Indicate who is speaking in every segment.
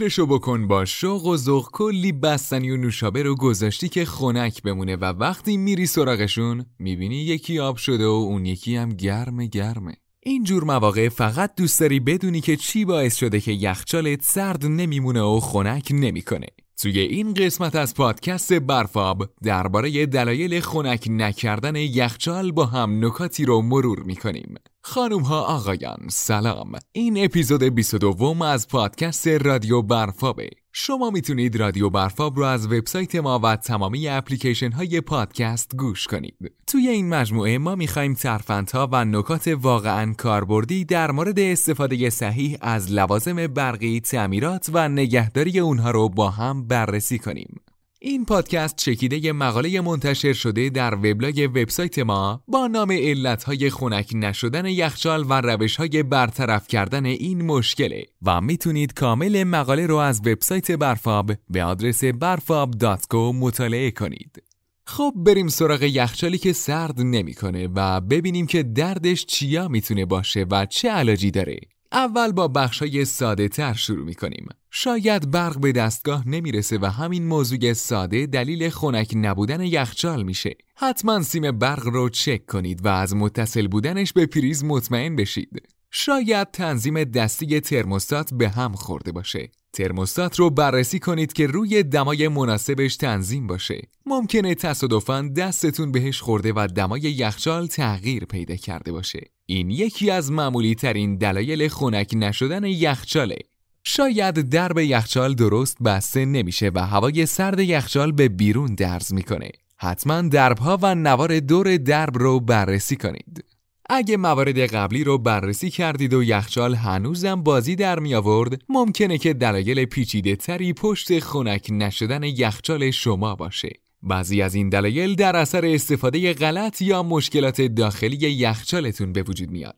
Speaker 1: فکرشو بکن با شوق و ذوق کلی بستنی و نوشابه رو گذاشتی که خنک بمونه و وقتی میری سراغشون می‌بینی یکی آب شده و اون یکی هم گرم گرمه این جور مواقع فقط دوست داری بدونی که چی باعث شده که یخچالت سرد نمیمونه و خنک نمی‌کنه. توی این قسمت از پادکست برفاب درباره دلایل خنک نکردن یخچال با هم نکاتی رو مرور می‌کنیم. خانوم ها آقایان سلام این اپیزود 22 از پادکست رادیو برفابه شما می‌تونید رادیو برفاب رو از وبسایت ما و تمامی اپلیکیشن های پادکست گوش کنید. توی این مجموعه ما می‌خوایم ترفندها و نکات واقعا کاربردی در مورد استفاده صحیح از لوازم برقی تعمیرات و نگهداری اونها رو با هم بررسی کنیم. این پادکست چکیده مقاله منتشر شده در وبلاگ وبسایت ما با نام علتهای خنک نشدن یخچال و روشهای برطرف کردن این مشکله و می‌تونید کامل مقاله رو از وبسایت برفاب به آدرس برفاب.co مطالعه کنید. خب بریم سراغ یخچالی که سرد نمی‌کنه و ببینیم که دردش چیا می‌تونه باشه و چه علاجی داره. اول با بخشای ساده تر شروع می کنیم. شاید برق به دستگاه نمی‌رسه و همین موضوع ساده دلیل خنک نبودن یخچال میشه. حتما سیم برق رو چک کنید و از متصل بودنش به پریز مطمئن بشید. شاید تنظیم دستی ترموستات به هم خورده باشه. ترموستات رو بررسی کنید که روی دمای مناسبش تنظیم باشه. ممکنه تصادفاً دستتون بهش خورده و دمای یخچال تغییر پیدا کرده باشه. این یکی از معمولی ترین دلایل خنک نشدن یخچاله. شاید درب یخچال درست بسته نمیشه و هوای سرد یخچال به بیرون درز می‌کنه. حتما دربها و نوار دور درب رو بررسی کنید. اگه موارد قبلی رو بررسی کردید و یخچال هنوزم بازی در می آورد ممکنه که دلایل پیچیده تری پشت خنک نشدن یخچال شما باشه بعضی از این دلایل در اثر استفاده غلط یا مشکلات داخلی یخچالتون به وجود میاد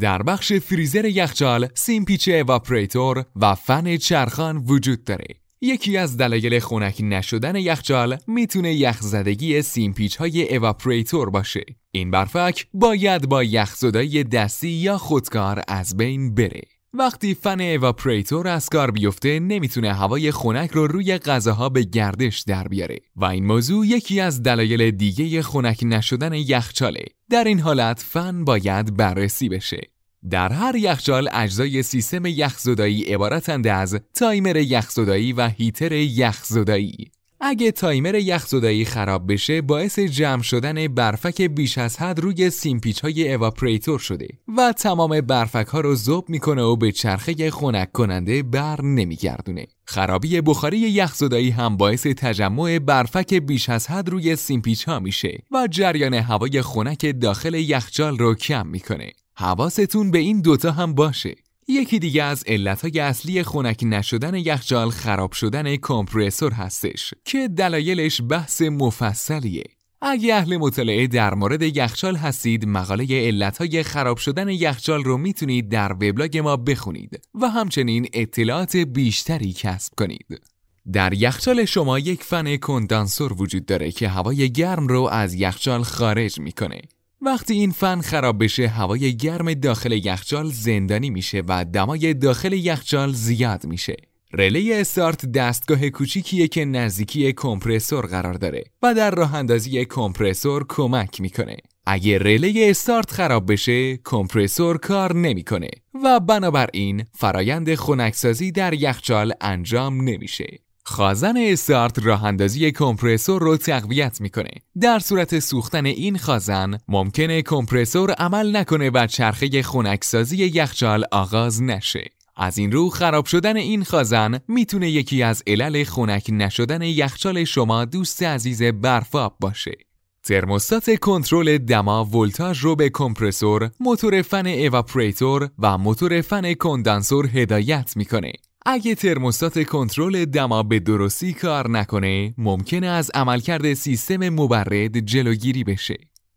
Speaker 1: در بخش فریزر یخچال سیمپیچ evaporator و فن چرخان وجود داره یکی از دلایل خنک نشدن یخچال می‌تونه یخزدگی سیمپیچ های evaporator باشه. این برفک باید با یخزدایی دستی یا خودکار از بین بره. وقتی فن evaporator از کار بیفته نمی‌تونه هوای خنک رو روی غذاها به گردش در بیاره و این موضوع یکی از دلایل دیگه خنک نشدن یخچاله. در این حالت فن باید بررسی بشه. در هر یخچال اجزای سیستم یخزدایی عبارتند از تایمر یخزدایی و هیتر یخزدایی. اگه تایمر یخزدایی خراب بشه باعث جمع شدن برفک بیش از حد روی سیمپیچ های evaporator شده و تمام برفک ها رو ذوب می‌کنه و به چرخه خنک کننده بر نمیگردونه. خرابی بخاری یخزدایی هم باعث تجمع برفک بیش از حد روی سیمپیچ ها میشه و جریان هوای خنک داخل یخچال رو کم می‌کنه. حواستون به این دوتا هم باشه یکی دیگه از علتهای اصلی خنک نشدن یخچال خراب شدن کمپرسور هستش که دلایلش بحث مفصلیه. اگه اهل مطالعه در مورد یخچال هستید مقاله علتهای خراب شدن یخچال رو می‌تونید در وبلاگ ما بخونید و همچنین اطلاعات بیشتری کسب کنید. در یخچال شما یک فن کندانسور وجود داره که هوای گرم رو از یخچال خارج می‌کنه. وقتی این فن خراب بشه هوای گرم داخل یخچال زندانی میشه و دمای داخل یخچال زیاد میشه. رله استارت دستگاه کوچیکیه که نزدیکی کمپرسور قرار داره و در راه اندازی کمپرسور کمک می‌کنه. اگه رله استارت خراب بشه کمپرسور کار نمی‌کنه و بنابراین فرایند خنکسازی در یخچال انجام نمیشه. خازن استارت راه اندازی کمپرسور رو تقویت می‌کنه. در صورت سوختن این خازن ممکنه کمپرسور عمل نکنه و چرخه خنکسازی یخچال آغاز نشه. از این رو خراب شدن این خازن می‌تونه یکی از علل خنک نشدن یخچال شما دوست عزیز برفاب باشه. ترموستات کنترل دما ولتاژ رو به کمپرسور، موتور فن اواپریتور و موتور فن کندنسور هدایت می‌کنه. اگه ترموستات کنترل دما به درستی کار نکنه ممکنه از عملکرد سیستم مبرد جلوگیری بشه.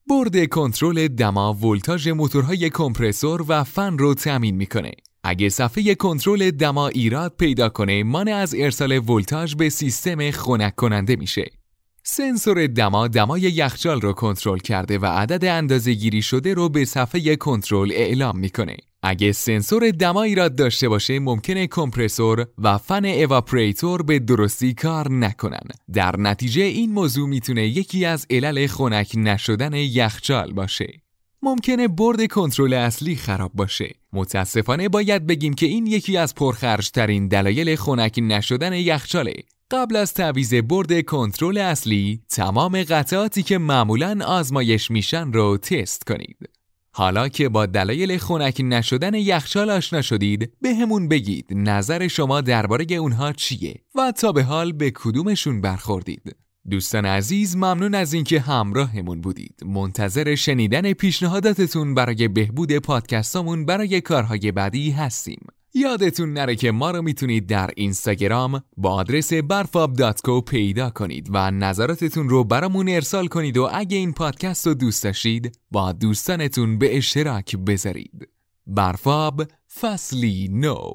Speaker 1: برد کنترل دما ولتاژ موتورهای کمپرسور و فن رو تامین می‌کنه. اگه صفحه کنترل دما ایراد پیدا کنه مانع از ارسال ولتاژ به سیستم خنک کننده میشه. سنسور دما دمای یخچال رو کنترل کرده و عدد اندازه گیری شده رو به صفحه کنترل اعلام می‌کنه. اگه سنسور دمایی را داشته باشه ممکنه کمپرسور و فن اواپریتور به درستی کار نکنن. در نتیجه این موضوع می‌تونه یکی از علل خنک نشدن یخچال باشه. ممکنه برد کنترل اصلی خراب باشه. متاسفانه باید بگیم که این یکی از پرخرجترین دلایل خنک نشدن یخچاله. قبل از تعویض برد کنترل اصلی تمام قطعاتی که معمولا آزمایش میشن رو تست کنید. حالا که با دلایل خنک نشدن یخچال آشنا شدید به همون بگید نظر شما درباره اونها چیه و تا به حال به کدومشون برخوردید. دوستان عزیز ممنون از اینکه همراهمون بودید. منتظر شنیدن پیشنهاداتتون برای بهبود پادکستامون برای کارهای بعدی هستیم. یادتون نره که ما رو می‌تونید در اینستاگرام با آدرس برفاب.co پیدا کنید و نظراتتون رو برامون ارسال کنید و اگه این پادکست رو دوست داشتید با دوستانتون به اشتراک بذارید. برفاب فصلی نو.